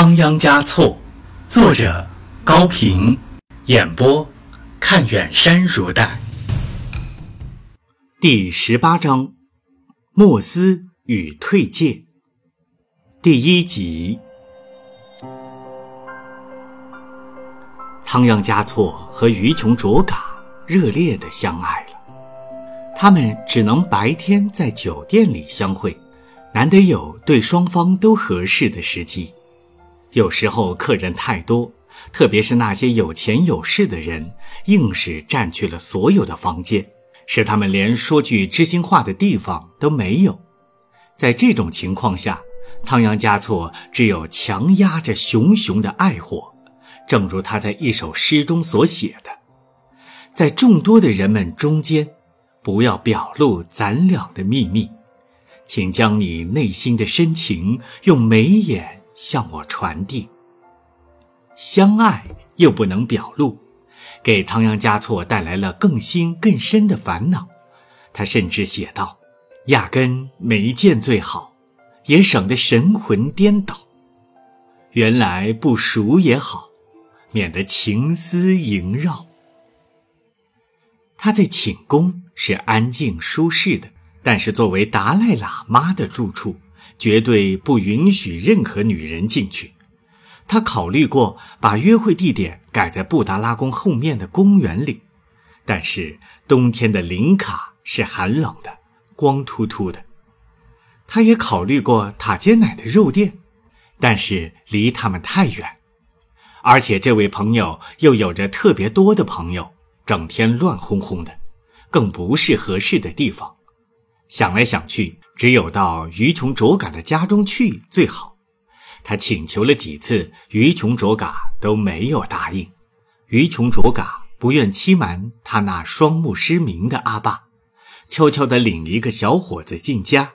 仓央嘉措，作者高平，演播看远山如黛。第十八章：莫斯与退戒。第一集。仓央嘉措和于琼卓嘎热烈的相爱了，他们只能白天在酒店里相会，难得有对双方都合适的时机。有时候客人太多，特别是那些有钱有势的人，硬是占据了所有的房间，使他们连说句知心话的地方都没有。在这种情况下，仓央嘉措只有强压着熊熊的爱火，正如他在一首诗中所写的：“在众多的人们中间，不要表露咱俩的秘密，请将你内心的深情用眉眼。”向我传递。相爱又不能表露，给仓央嘉措带来了更新更深的烦恼。他甚至写道：“压根没见最好，也省得神魂颠倒。原来不熟也好，免得情思萦绕。”他在寝宫是安静舒适的，但是作为达赖喇嘛的住处。绝对不允许任何女人进去。他考虑过把约会地点改在布达拉宫后面的公园里，但是冬天的林卡是寒冷的、光秃秃的。他也考虑过塔尖奶的肉店，但是离他们太远，而且这位朋友又有着特别多的朋友，整天乱哄哄的，更不是合适的地方。想来想去。只有到于琼卓嘎的家中去最好。他请求了几次，于琼卓嘎都没有答应。于琼卓嘎不愿欺瞒他那双目失明的阿爸，悄悄地领一个小伙子进家，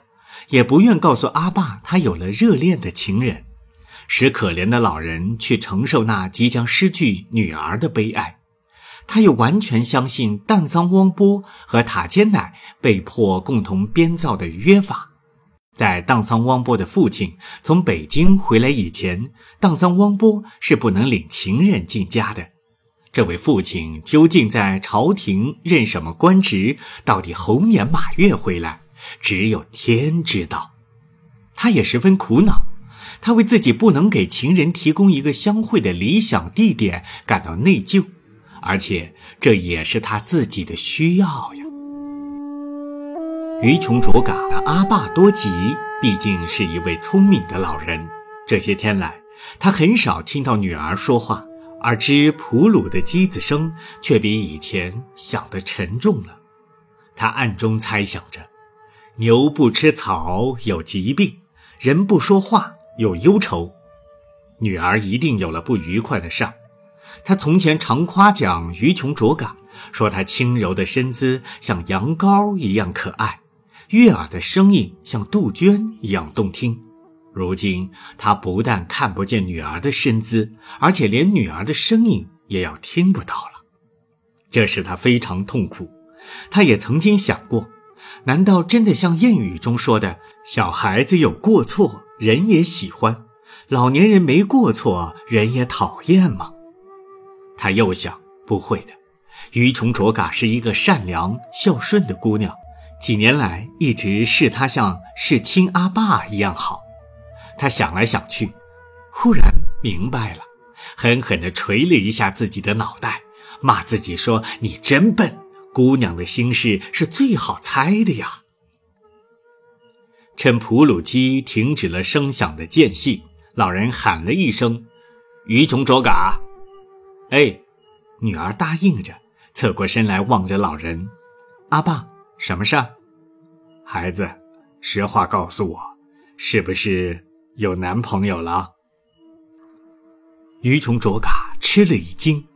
也不愿告诉阿爸他有了热恋的情人，使可怜的老人去承受那即将失去女儿的悲哀。他又完全相信荡桑汪波和塔尖乃被迫共同编造的约法。在荡桑汪波的父亲从北京回来以前，荡桑汪波是不能领情人进家的。这位父亲究竟在朝廷任什么官职？到底猴年马月回来？只有天知道。他也十分苦恼，他为自己不能给情人提供一个相会的理想地点感到内疚。而且这也是他自己的需要呀。于琼卓嘎的阿爸多吉毕竟是一位聪明的老人，这些天来他很少听到女儿说话，而知普鲁的机子声却比以前响得沉重了。他暗中猜想着：牛不吃草有疾病，人不说话有忧愁，女儿一定有了不愉快的事儿。他从前常夸奖于琼卓嘎，说她轻柔的身姿像羊羔一样可爱，悦耳的声音像杜鹃一样动听。如今他不但看不见女儿的身姿，而且连女儿的声音也要听不到了，这使他非常痛苦。他也曾经想过，难道真的像谚语中说的“小孩子有过错，人也喜欢；老年人没过错，人也讨厌”吗？他又想，不会的，于琼卓嘎是一个善良孝顺的姑娘，几年来一直视她像是亲阿爸一样好。他想来想去，忽然明白了，狠狠地捶了一下自己的脑袋，骂自己说：“你真笨，姑娘的心事是最好猜的呀。”趁哺乳期停止了声响的间隙，老人喊了一声：“于琼卓嘎。”哎，女儿答应着，侧过身来望着老人。阿爸，什么事儿？孩子，实话告诉我，是不是有男朋友了？于琼卓嘎吃了一惊。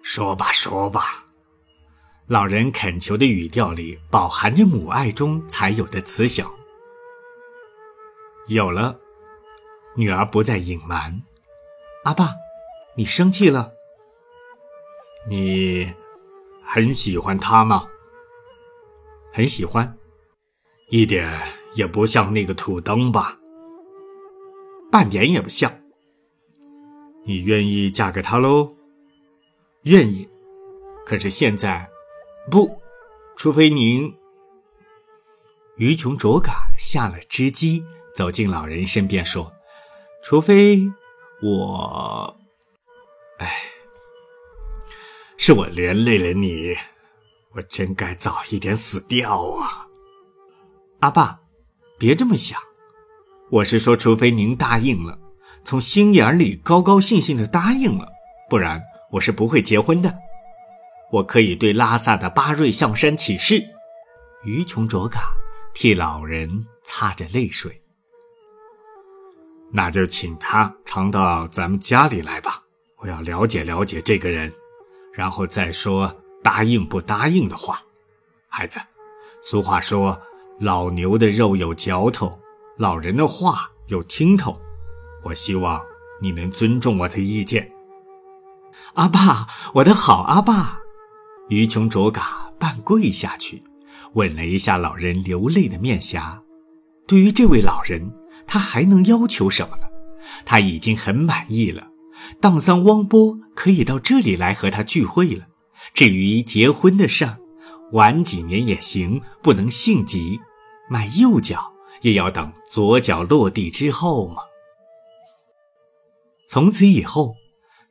说吧，说吧。老人恳求的语调里饱含着母爱中才有的慈祥。有了，女儿不再隐瞒。阿爸。你生气了？你很喜欢他吗？很喜欢，一点也不像那个土灯吧？半点也不像。你愿意嫁给他喽？愿意。可是现在，不，除非您。于琼卓嘎下了只鸡，走进老人身边说：“除非我……哎，是我连累了你，我真该早一点死掉啊！”阿爸，别这么想，我是说，除非您答应了，从心眼里高高兴兴的答应了，不然我是不会结婚的。我可以对拉萨的巴瑞象山起誓。于琼卓嘎替老人擦着泪水。那就请他常到咱们家里来吧，我要了解了解这个人，然后再说答应不答应的话。孩子，俗话说。老牛的肉有嚼头，老人的话有听头。我希望你能尊重我的意见。阿爸，我的好阿爸，于琼卓嘎半跪下去，吻了一下老人流泪的面颊。对于这位老人，他还能要求什么呢？他已经很满意了。荡桑汪波可以到这里来和他聚会了。至于结婚的事儿，晚几年也行，不能性急。迈右脚也要等左脚落地之后嘛。从此以后，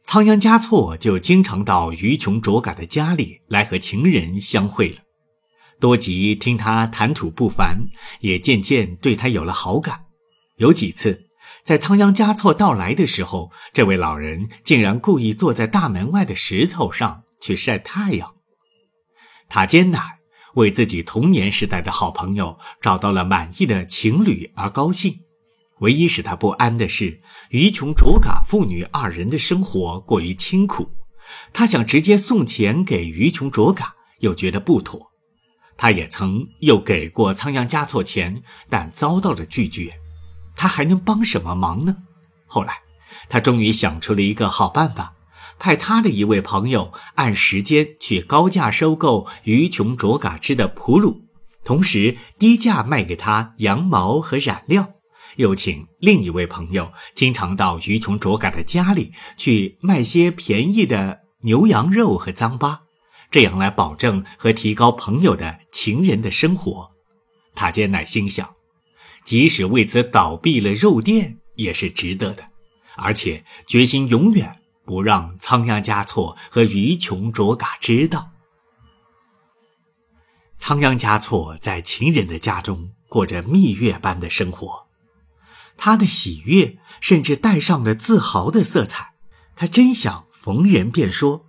仓央嘉措就经常到于琼卓嘎的家里来和情人相会了。多吉听他谈吐不凡，也渐渐对他有了好感。有几次，在仓央嘉措到来的时候，这位老人竟然故意坐在大门外的石头上去晒太阳。塔坚乃。为自己童年时代的好朋友找到了满意的情侣而高兴，唯一使他不安的是于琼卓嘎父女二人的生活过于清苦，他想直接送钱给于琼卓嘎，又觉得不妥。他也曾又给过仓央嘉措钱，但遭到了拒绝。他还能帮什么忙呢？后来，他终于想出了一个好办法。派他的一位朋友按时间去高价收购于琼卓嘎织的普鲁，同时低价卖给他羊毛和染料。又请另一位朋友经常到于琼卓嘎的家里去卖些便宜的牛羊肉和脏巴，这样来保证和提高朋友的情人的生活。塔坚乃心想，即使为此倒闭了肉店也是值得的，而且决心永远。不让仓央嘉措和于琼卓嘎知道。仓央嘉措在情人的家中过着蜜月般的生活，他的喜悦甚至带上了自豪的色彩。他真想逢人便说，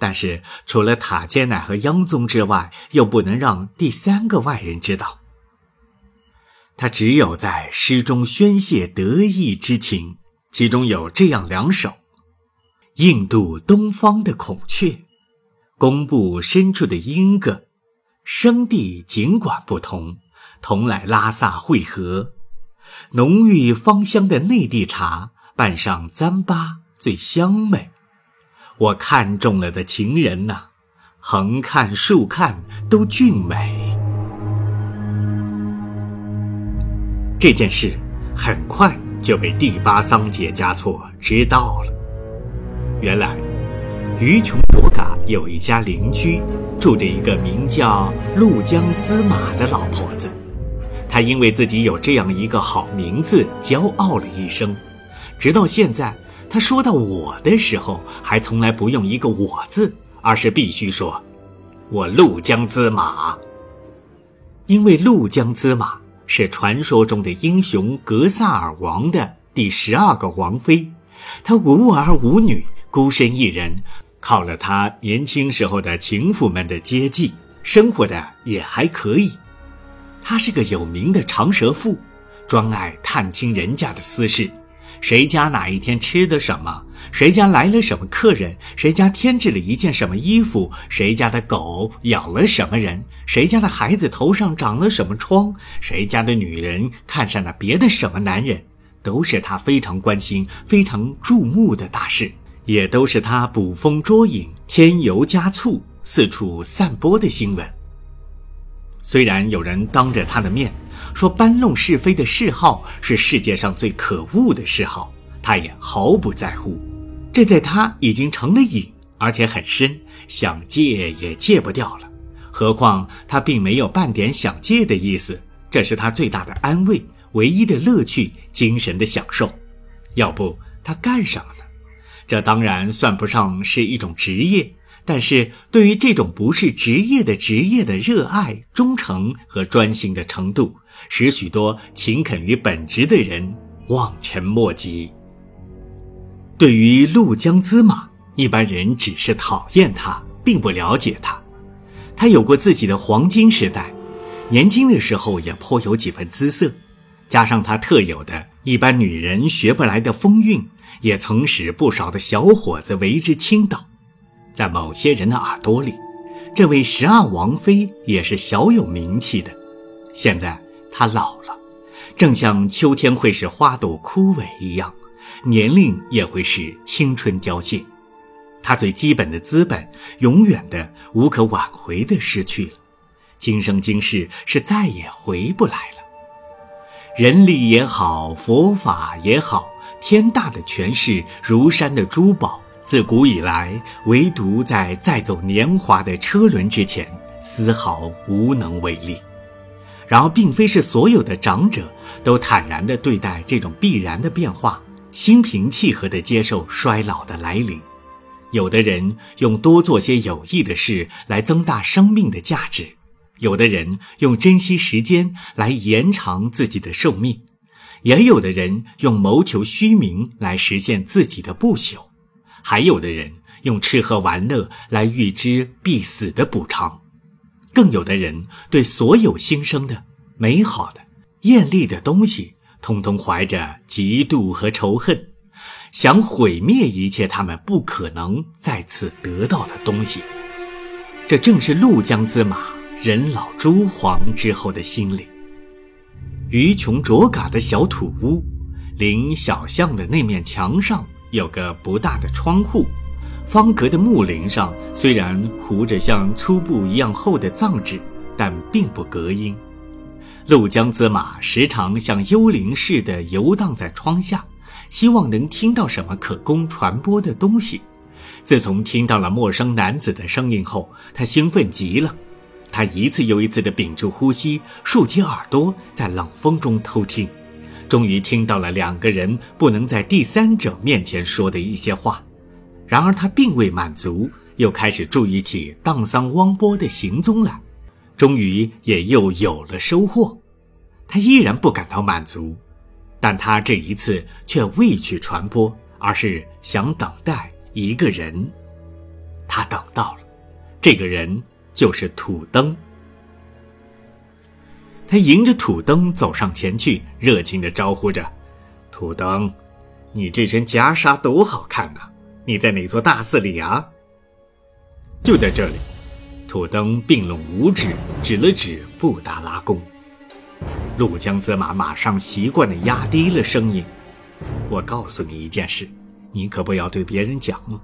但是除了塔尖乃和央宗之外，又不能让第三个外人知道。他只有在诗中宣泄得意之情，其中有这样两首。印度东方的孔雀，弓部深处的莺歌，生地尽管不同，同来拉萨会合。浓郁芳香的内地茶，拌上糌粑最香美。我看中了的情人呐，横看竖看都俊美。这件事很快就被第八桑杰嘉措知道了。原来，于琼卓嘎有一家邻居，住着一个名叫陆江孜马的老婆子。她因为自己有这样一个好名字，骄傲了一生。直到现在，她说到我的时候，还从来不用一个“我”字，而是必须说：“我陆江孜马。”因为陆江孜马是传说中的英雄格萨尔王的第十二个王妃，她无儿无女。孤身一人，靠了她年轻时候的情妇们的接济，生活的也还可以。他是个有名的长舌妇，专爱探听人家的私事：谁家哪一天吃的什么，谁家来了什么客人，谁家添置了一件什么衣服，谁家的狗咬了什么人，谁家的孩子头上长了什么疮，谁家的女人看上了别的什么男人，都是他非常关心、非常注目的大事。也都是他捕风捉影、添油加醋、四处散播的新闻。虽然有人当着他的面说搬弄是非的嗜好是世界上最可恶的嗜好，他也毫不在乎。这在他已经成了瘾，而且很深，想戒也戒不掉了。何况他并没有半点想借的意思，这是他最大的安慰，唯一的乐趣，精神的享受。要不他干什么呢？这当然算不上是一种职业，但是对于这种不是职业的职业的热爱、忠诚和专心的程度，使许多勤恳于本职的人望尘莫及。对于陆江滋马，一般人只是讨厌他，并不了解他。他有过自己的黄金时代，年轻的时候也颇有几分姿色，加上他特有的一般女人学不来的风韵，也曾使不少的小伙子为之倾倒。在某些人的耳朵里，这位十二王妃也是小有名气的。现在她老了，正像秋天会使花朵枯萎一样。年龄也会使青春凋谢，他最基本的资本永远的、无可挽回的失去了，今生今世是再也回不来了。人力也好，佛法也好，天大的权势、如山的珠宝，自古以来，唯独在载走年华的车轮之前，丝毫无能为力。然而，并非是所有的长者都坦然地对待这种必然的变化。心平气和地接受衰老的来临，有的人用多做些有益的事来增大生命的价值，有的人用珍惜时间来延长自己的寿命，也有的人用谋求虚名来实现自己的不朽，还有的人用吃喝玩乐来预知必死的补偿，更有的人对所有新生的、美好的、艳丽的东西。通通怀着嫉妒和仇恨，想毁灭一切他们不可能再次得到的东西。这正是陆江资马人老珠黄之后的心理。鱼穷卓嘎的小土屋，临小巷的那面墙上有个不大的窗户，方格的木棂上虽然糊着像粗布一样厚的藏纸，但并不隔音。陆江子马时常像幽灵似的游荡在窗下，希望能听到什么可供传播的东西。自从听到了陌生男子的声音后，他兴奋极了。他一次又一次地屏住呼吸，竖起耳朵，在冷风中偷听，终于听到了两个人不能在第三者面前说的一些话。然而他并未满足，又开始注意起荡桑汪波的行踪来，终于也又有了收获。他依然不感到满足，但他这一次却未去传播，而是想等待一个人。他等到了，这个人就是土灯。他迎着土灯走上前去，热情地招呼着：“土灯，你这身袈裟多好看呐！你在哪座大寺里啊？”就在这里，土灯并拢五指，指了指布达拉宫。陆江泽马马上习惯地压低了声音：“我告诉你一件事，你可不要对别人讲哦。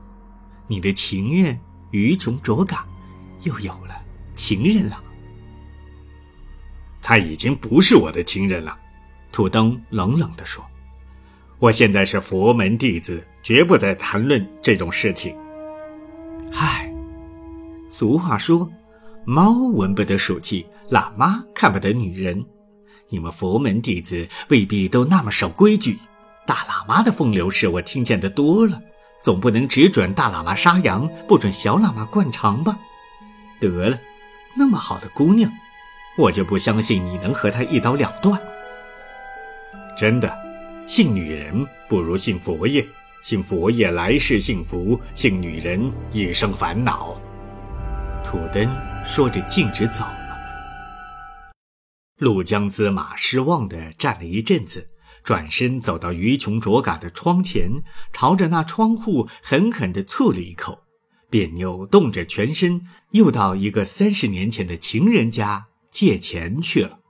你的情人于琼卓嘎又有了情人了。他已经不是我的情人了。”土登冷冷地说：“我现在是佛门弟子，绝不再谈论这种事情。”唉，俗话说：“猫闻不得鼠气，喇嘛看不得女人。”你们佛门弟子未必都那么守规矩，大喇嘛的风流事我听见的多了，总不能只准大喇嘛杀羊，不准小喇嘛灌肠吧？得了，那么好的姑娘，我就不相信你能和她一刀两断。真的，信女人不如信佛爷，信佛爷来世幸福，信女人一生烦恼。土登说着，径直走。陆江子马失望地站了一阵子，转身走到于琼卓嘎的窗前，朝着那窗户狠狠地啐了一口，便扭动着全身，又到一个三十年前的情人家借钱去了。